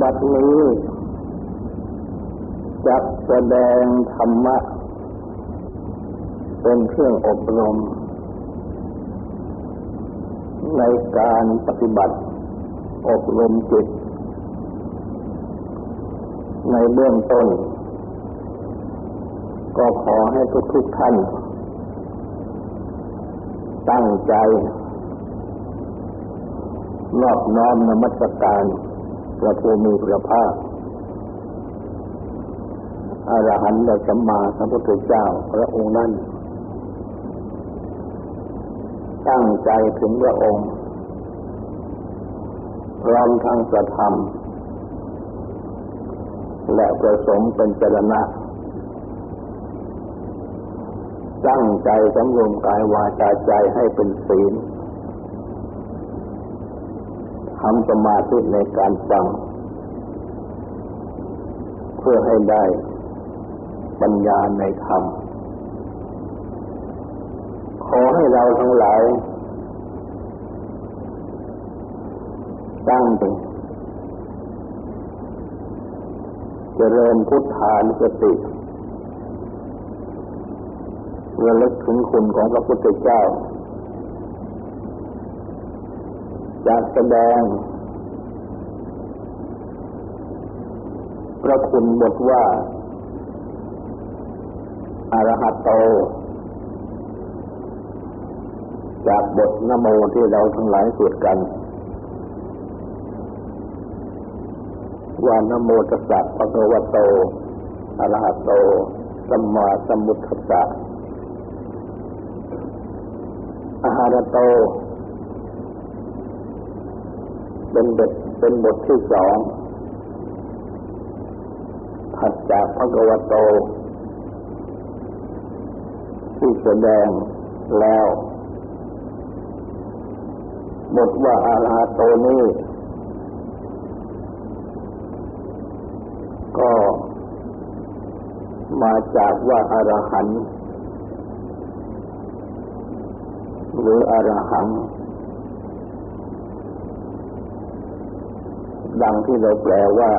บัดนี้จะแสดงธรรมะ เป็นเครื่องอบรม ในการปฏิบัติ อบรมจิต ในเบื้องต้น ก็ขอให้ทุกๆท่าน ตั้งใจนอบน้อมนมัสการ พระภูมิพระภาคอรหันต์และสัมมาสัมพุทธเจ้าพระองค์นั้น ตั้งใจถึงพระองค์พร้อมทั้งกระทำและประสงค์เป็นจรณะ ตั้งใจสำรวมกายวาจาใจให้เป็นศีล ทำสมาธิในการฟัง เพื่อให้ได้ปัญญาในธรรม ขอให้เราทั้งหลาย ตั้งเป็นเจริญพุทธานุสติระลึกถึงคุณของพระพุทธเจ้า จะแสดง พระคุณบทว่าอรหัตโต จากบทนโมที่เราทั้งหลายสวดกัน ว่านโมตัสสะภะคะวะโตอรหัตโตสัมมาสัมพุทธัสสะอาหารโต เป็นบทเป็นบทที่สองถัดจากพระกวโต ที่แสดงแล้วบทว่าอาราโตนี้ก็มาจากว่าอารหันหรืออรหัง ดังที่เราแปลว่า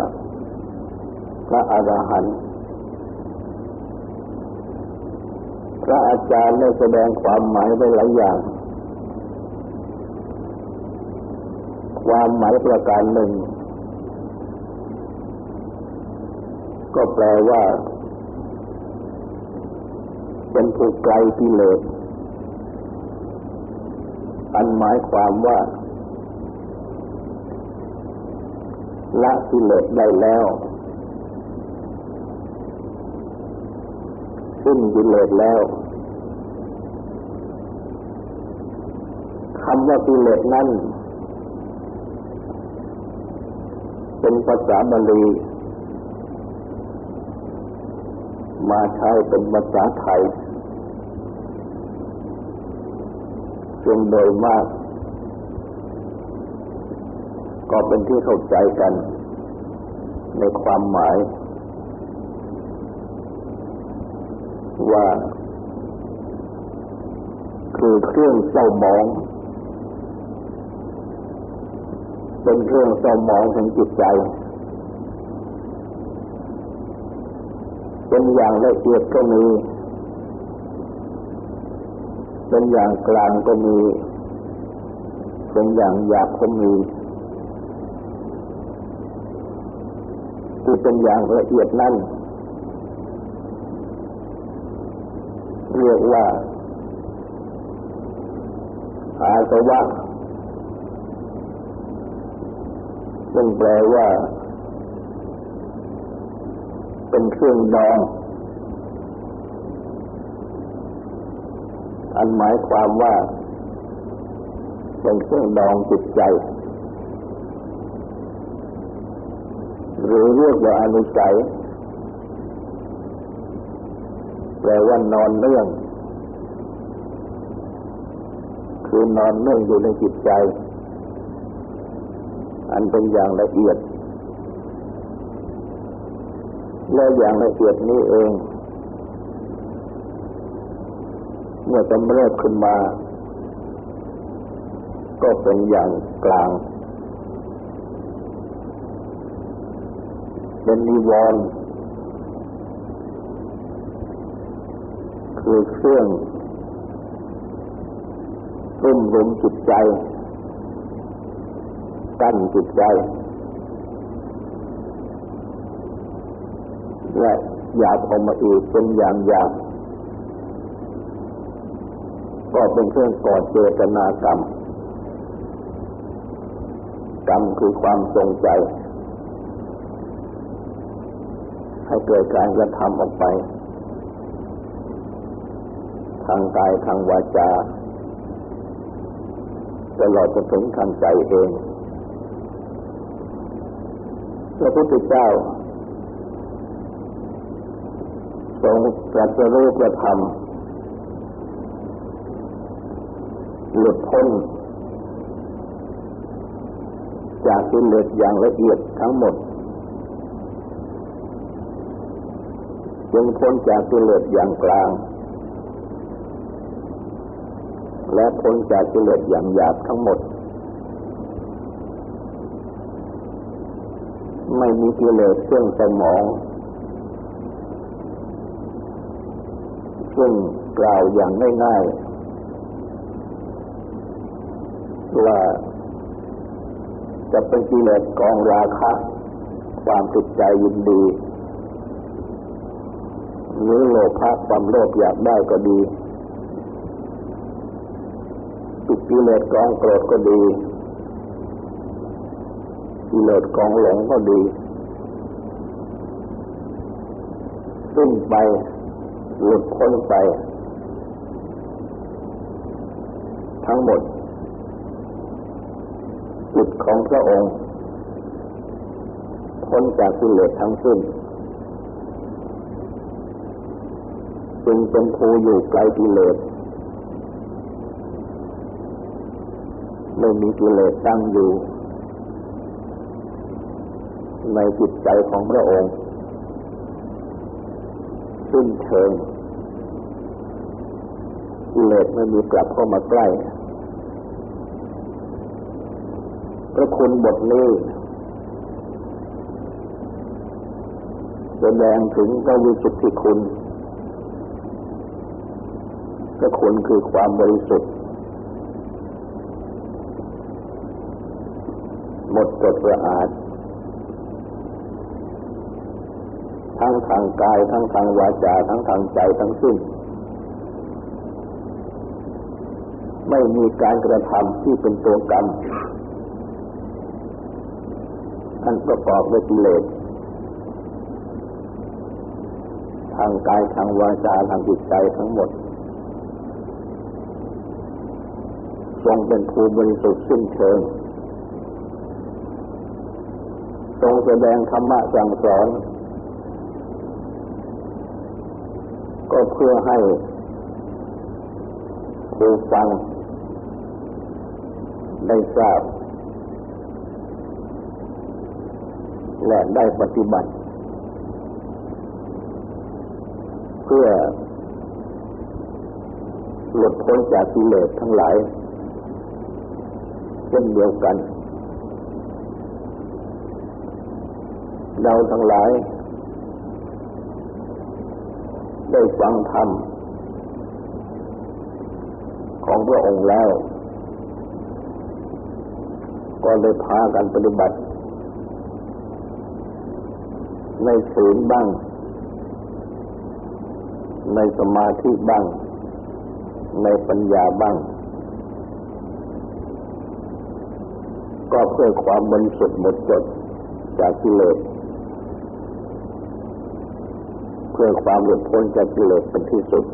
พระอรหันต์พระอาจารย์ได้แสดงความหมายไว้หลายอย่าง ความหมายประการหนึ่ง ก็แปลว่าเป็นผู้ไกลกิเลสอันหมายความว่า ละกิเลสได้แล้วสิ้นกิเลสแล้วคำว่ากิเลสนั้นเป็นภาษาบาลีมาใช้เป็นภาษาไทยซึ่งโดยมาก ก็เป็นที่เข้าใจกัน ในความหมาย ว่า คือเครื่องเศร้าหมอง เป็นเครื่องเศร้าหมองถึงจิตใจ เป็นอย่างละเอียดก็มี เป็นอย่างกลางก็มี เป็นอย่างหยาบก็มี ที่เป็นอย่างละเอียดนั่นเรียกว่าอาสวะซึ่งแปลว่า เป็นเครื่องดอง อันหมายความว่า เป็นเครื่องดองจิตใจ หรือเรียกว่าอนุสัยแปลว่านอนเนื่อง คือนอนเนื่องอยู่ในจิตใจ อันเป็นอย่างละเอียด และอย่างละเอียดนี้เอง เมื่อกำเริบขึ้นมา ก็เป็นอย่างกลาง เป็นนิวรณ์คือเครื่องรุ่มรุมจิตใจกั้นจิตใจและอยากออกมาอีกเป็นอย่างอยากก็เป็นเครื่องก่อเจตนากรรม กรรมคือความทรงใจ ให้เกิดการกระทำออกไป ทางกายทางวาจาตลอดจนถึงทางใจเองพระพุทธเจ้าทรงตรัสรู้กระทำหลุดพ้น จากกิเลสอย่างละเอียดทั้งหมด จึงพ้นจากกิเลสอย่างกลาง และพ้นจากกิเลสอย่างหยาบทั้งหมด ไม่มีกิเลสเครื่องสมองซึ่งกล่าวอย่างง่ายๆว่าจะเป็นกิเลสกองราคะ ความติดใจยินดี หรือโลภะความโลภอยากได้ก็ดีติดกิเลสกองโกรธก็ดีกิเลสกองหลงก็ดีสิ้นไปหลุดพ้นไป ทั้งหมดจิตของพระองค์พ้นจากกิเลสทั้งสิ้น จึงเป็นภูอยู่ไกลกิเลสไม่มีกิเลสตั้งอยู่ ในจิตใจของพระองค์สิ้นเชิงกิเลสไม่มีกลับเข้ามาใกล้ พระคุณบทนี้แสดงถึงพระวิสุทธิคุณ พระคุณคือความบริสุทธิ์ หมดจดสะอาด ทั้งทางกาย ทั้งทางวาจา ทั้งทางใจทั้งสิ้น ไม่มีการกระทำที่เป็นตัวกรรมอันประกอบด้วยกิเลสทางกายทางวาจาทางจิตใจทั้งหมด ทรงเป็นภูมิบริสุทธิ์สิ้นเชิงทรงแสดงธรรมะสั่งสอน ก็เพื่อให้ผู้ฟัง ได้ทราบ และได้ปฏิบัติ เพื่อหลุดพ้นจากกิเลสทั้งหลาย เช่นเดียวกัน เราทั้งหลาย ได้ฟังธรรมของพระองค์แล้ว ก็เลยพากันปฏิบัติ ในศีลบ้าง ในสมาธิบ้าง ในปัญญาบ้าง ก็เพื่อความบริสุทธิ์หมดจดจากกิเลสพื่อความหลุดพ้นจากกิเลสเป็นที่สุด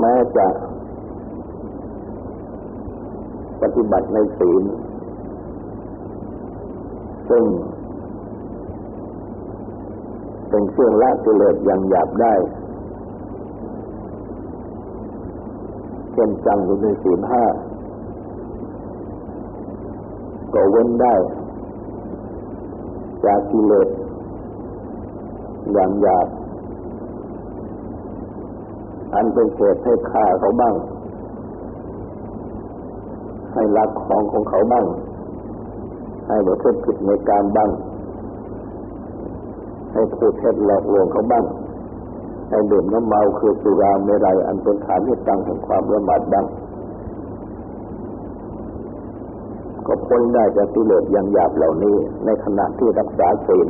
แม้จะปฏิบัติในศีลซึ่งเป็นเครื่องละกิเลสอย่างหยาบได้ เช่นจังอยู่ในศีลห้าก็เว้นได้ จากกิเลสอย่างหยาบอันเป็นเหตุให้ฆ่าเขาบ้าง ให้ลักของของเขาบ้าง ให้ประพฤติผิดในการบ้าง ให้พูดเท็จหลอกลวงเขาบ้าง ให้ดื่มน้ำเมาคือสุราเมรัยอันเป็นฐานที่ตั้งแห่งความประมาทบ้างก็พ้นได้จากกิเลสอย่างหยาบเหล่านี้ ในขณะที่รักษาศีล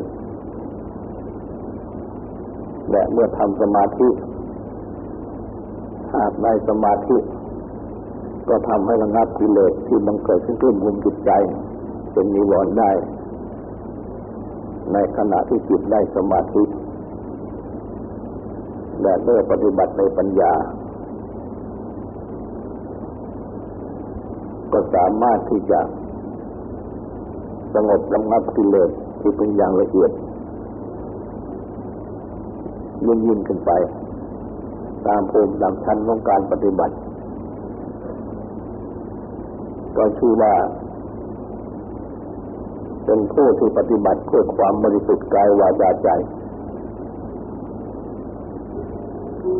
และเมื่อทำสมาธิ หากในสมาธิ ก็ทำให้ระงับกิเลสที่มันเกิดขึ้นขึ้นมุมจิตใจ เป็นนิวรณ์ได้ ในขณะที่จิตได้สมาธิ และเมื่อปฏิบัติในปัญญา ก็สามารถที่จะสงบระงับกิเลสที่เป็นอย่างละเอียดยิ่งยิ่งขึ้นไป ตามภูมิตามชั้นของการปฏิบัติ ก็ชื่อว่าเป็นผู้ที่ปฏิบัติเพื่อความบริสุทธิ์กายวาจาใจ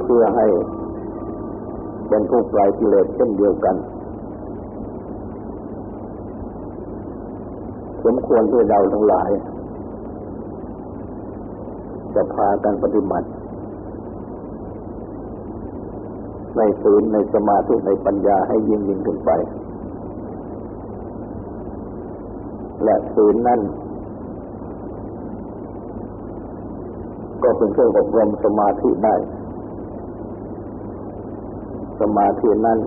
เพื่อให้เป็นผู้ไกลกิเลสเช่นเดียวกัน สมควรที่เราทั้งหลาย จะพากันปฏิบัติ ในศีลในสมาธิในปัญญาให้ยิ่งยิ่งขึ้นไป และศีลนั่นก็เป็นเครื่องอบรมสมาธิได้ มาธินั่น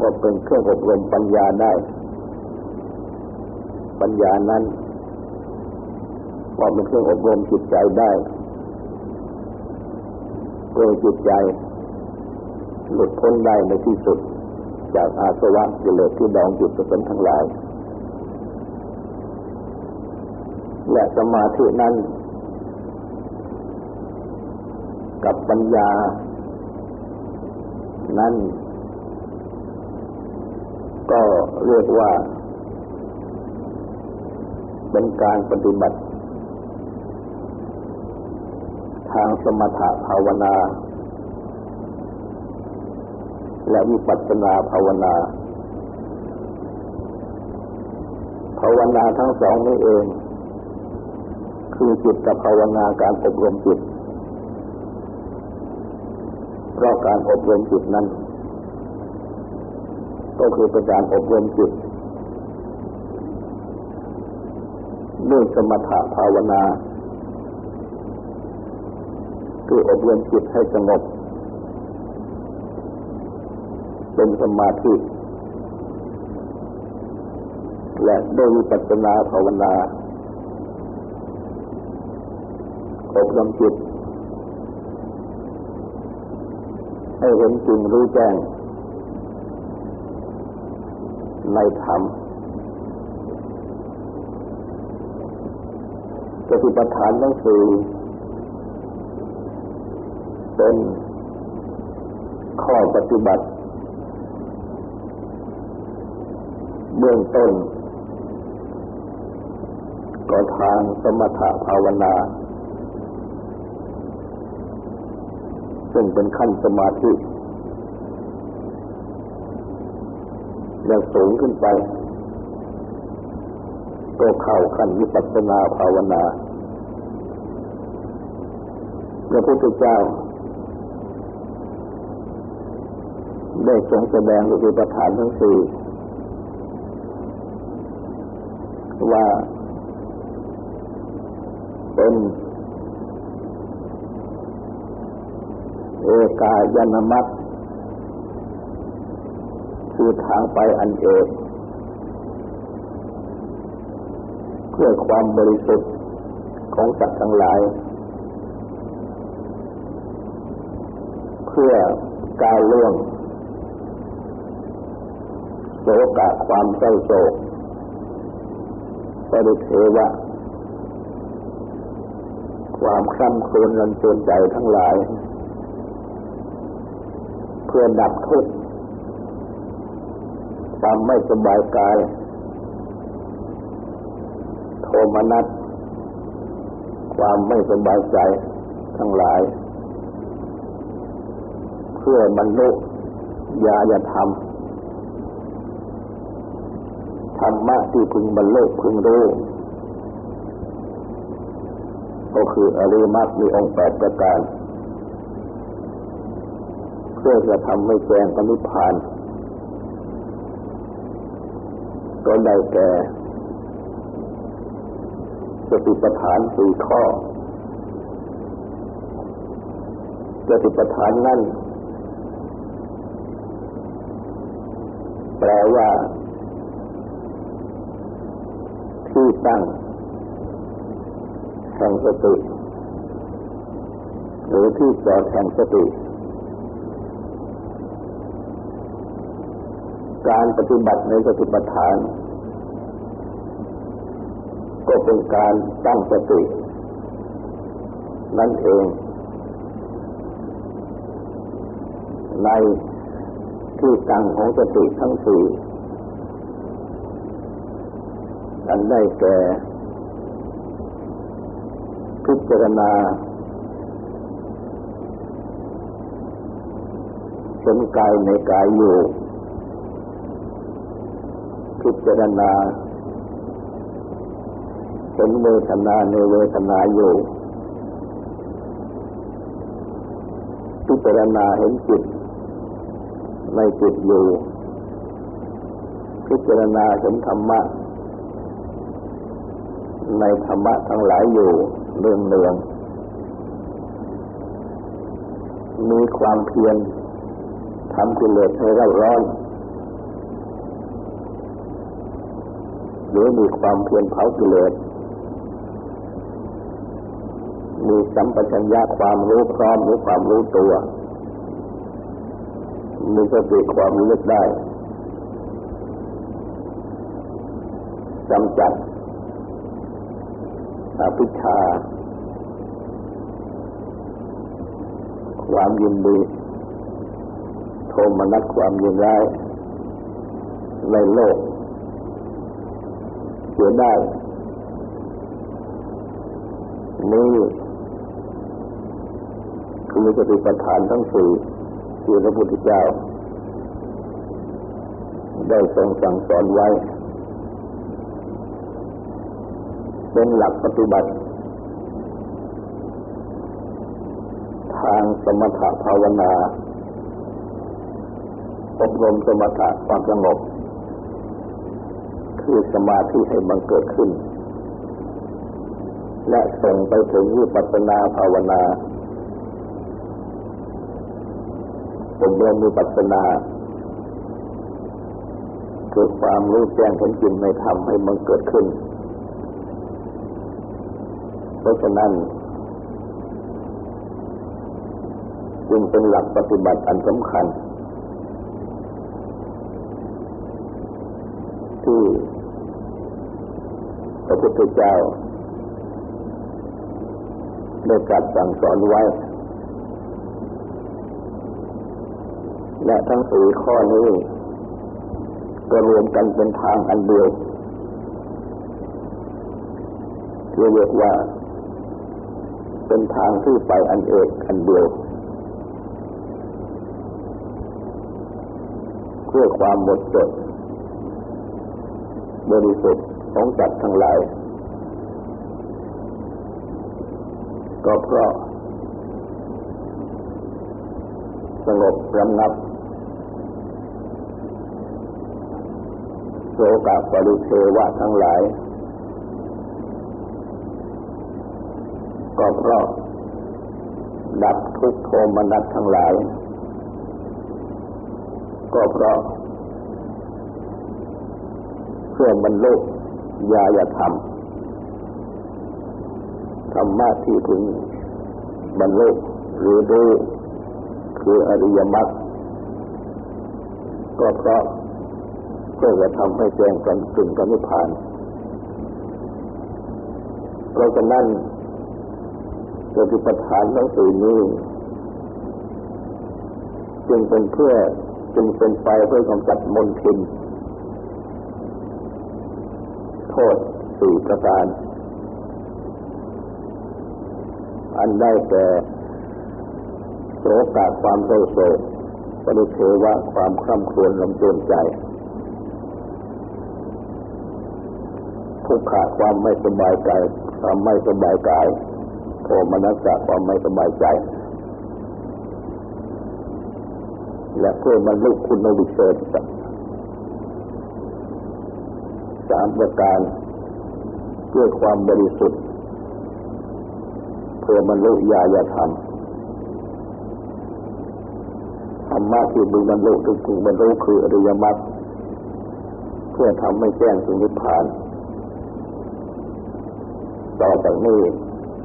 ก็เป็นเครื่องอบรมปัญญาได้ ปัญญานั้นก็เป็นเครื่องอบรมจิตใจได้โดยจิตใจ หลุดพ้นได้ในที่สุด จากอาสวะกิเลสที่ดองจิตเป็นทั้งหลาย และสมาธินั้น กับปัญญา นั้น ก็เรียกว่า เป็นการปฏิบัติ ทางสมถะภาวนา และวิปัสสนาภาวนา ภาวนาทั้งสองนี้เอง คือจิตกับภาวนาการอบรมจิต เพราะการอบรมจิตนั้น ก็คือเป็นการอบรมจิตด้วยสมถะภาวนา คืออบรมจิตให้สงบ เป็นสมาธิ และด้วยวิปัสสนาภาวนา อบรมจิต ให้เห็นจริงรู้แจ้งในธรรมปฏิปทานทั้งสี่เป็นข้อปฏิบัติเบื้องต้น ก็ทางสมถะภาวนา ซึ่งเป็นขั้นสมาธิแล้วสูงขึ้นไป ก็เข้าขั้นวิปัสสนาภาวนาพระพุทธเจ้า ได้ทรงแสดงอุปทานทั้งสี่ว่า เป็นเอกายนามัตคือทางไปอันเอกเพื่อความบริสุทธิ์ของสัตว์ทั้งหลาย เพื่อการล่วงโศกะความเศร้าโศกปริเทวะ ความคร่ำครวญรันจนใจทั้งหลาย เพื่อดับทุกข์ความไม่สบายกาย โทมนัสความไม่สบายใจทั้งหลาย เพื่อบรรลุญาณธรรมธรรมะที่พึงบรรลุพึงรู้ก็คืออริมักมีองค์แปดประการ เพื่อจะทำให้แจ้งปณิพาน ก็ได้แก่สติปัฏฐานสี่ข้อสติปัฏฐานนั่นแปลว่า ที่ตั้งแห่งสติ หรือที่จอดแห่งสติ การปฏิบัติในสติปัฏฐาน ก็เป็นการตั้งสติ นั่นเอง ในที่ตั้งของสติทั้งสี่อันได้แก่ พิจารณาเห็นกายในกายอยู่ พิจารณาเห็นเวทนาในเวทนาอยู่พิจารณาเห็นจิตในจิตอยู่ พิจารณาเห็นธรรมะ ในธรรมะทั้งหลายอยู่เรื่องเนืองมีความเพียรทำกิเลสให้เราร้อน หรือมีความเพียรเผากิเลสมีสัมปชัญญะความรู้พร้อมหรือความรู้ตัวมีสติความรู้ลึกได้กำจัดอภิชา ความยินดี โทมนัสความยินร้ายในโลก สียได้ นี่คือสติปัฏฐานทั้งสี่ที่พระพุทธเจ้า ได้ทรงสั่งสอนไว้ เป็นหลักปฏิบัติ ทางสมถะภาวนาอบรมสมถะความสงบ คือสมาธิให้บังเกิดขึ้น และส่งไปถึงวิปัสสนาภาวนาอบรมมีปัสนาคือความรู้แจ้งเห็นจริงในธรรมให้มันเกิดขึ้น เพราะฉะนั้นจึงเป็นหลักปฏิบัติอันสำคัญ ที่พ ระพุทธเจ้าได้ตรัสสั่งสอนไว้ และทั้งสี่ข้อนี้ก็รวมกันเป็นทางอันเดียวที่เรียกว่าเป็นทางที่ไปอันเอกอันเดียว เพื่อความหมดจดบริสุทธิ์ ของจัตทั้งหลาย ก็เพราะ สงบรำงับโกะปริเทวะทั้งหลาย ก็เพราะ ดับทุกโทมนัสทั้งหลาย ก็เพราะเพื่อบรรลุ ญาธรรมธรรมะที่ถึงบรรลุหรือดูคืออริยมรรคก็เพราะเพื่อจะทำให้แจ้งกันถึงกันนิพพาน เพราะฉะนั้นสติปัฏฐานทั้งสี่นี้จึงเป็นเพื่อจึงเป็นไปเพื่อกำจัดมลทิน ษสี่ประการ อันได้แก่โสกาความเศร้าโศกปริเทวะความคร่ำครวญลำเตือนใจ ทุกขาความไม่สบายกายความไม่สบายกายโทมนัสสะความไม่สบายใจ และเพื่อบรรลุคุณวิเศษ สามประการ เพื่อความบริสุทธิ์เพื่อบรรลุญาญธรรมธรรมะที่บึงบรรลุถึงถึงบรรลุคืออริยมรรคเพื่อทำให้แจ้งถึงนิพพาน ต่อจากนี้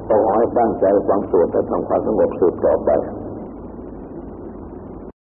ขอให้ตั้งใจฟังสวดและทำความสงบสืบต่อไป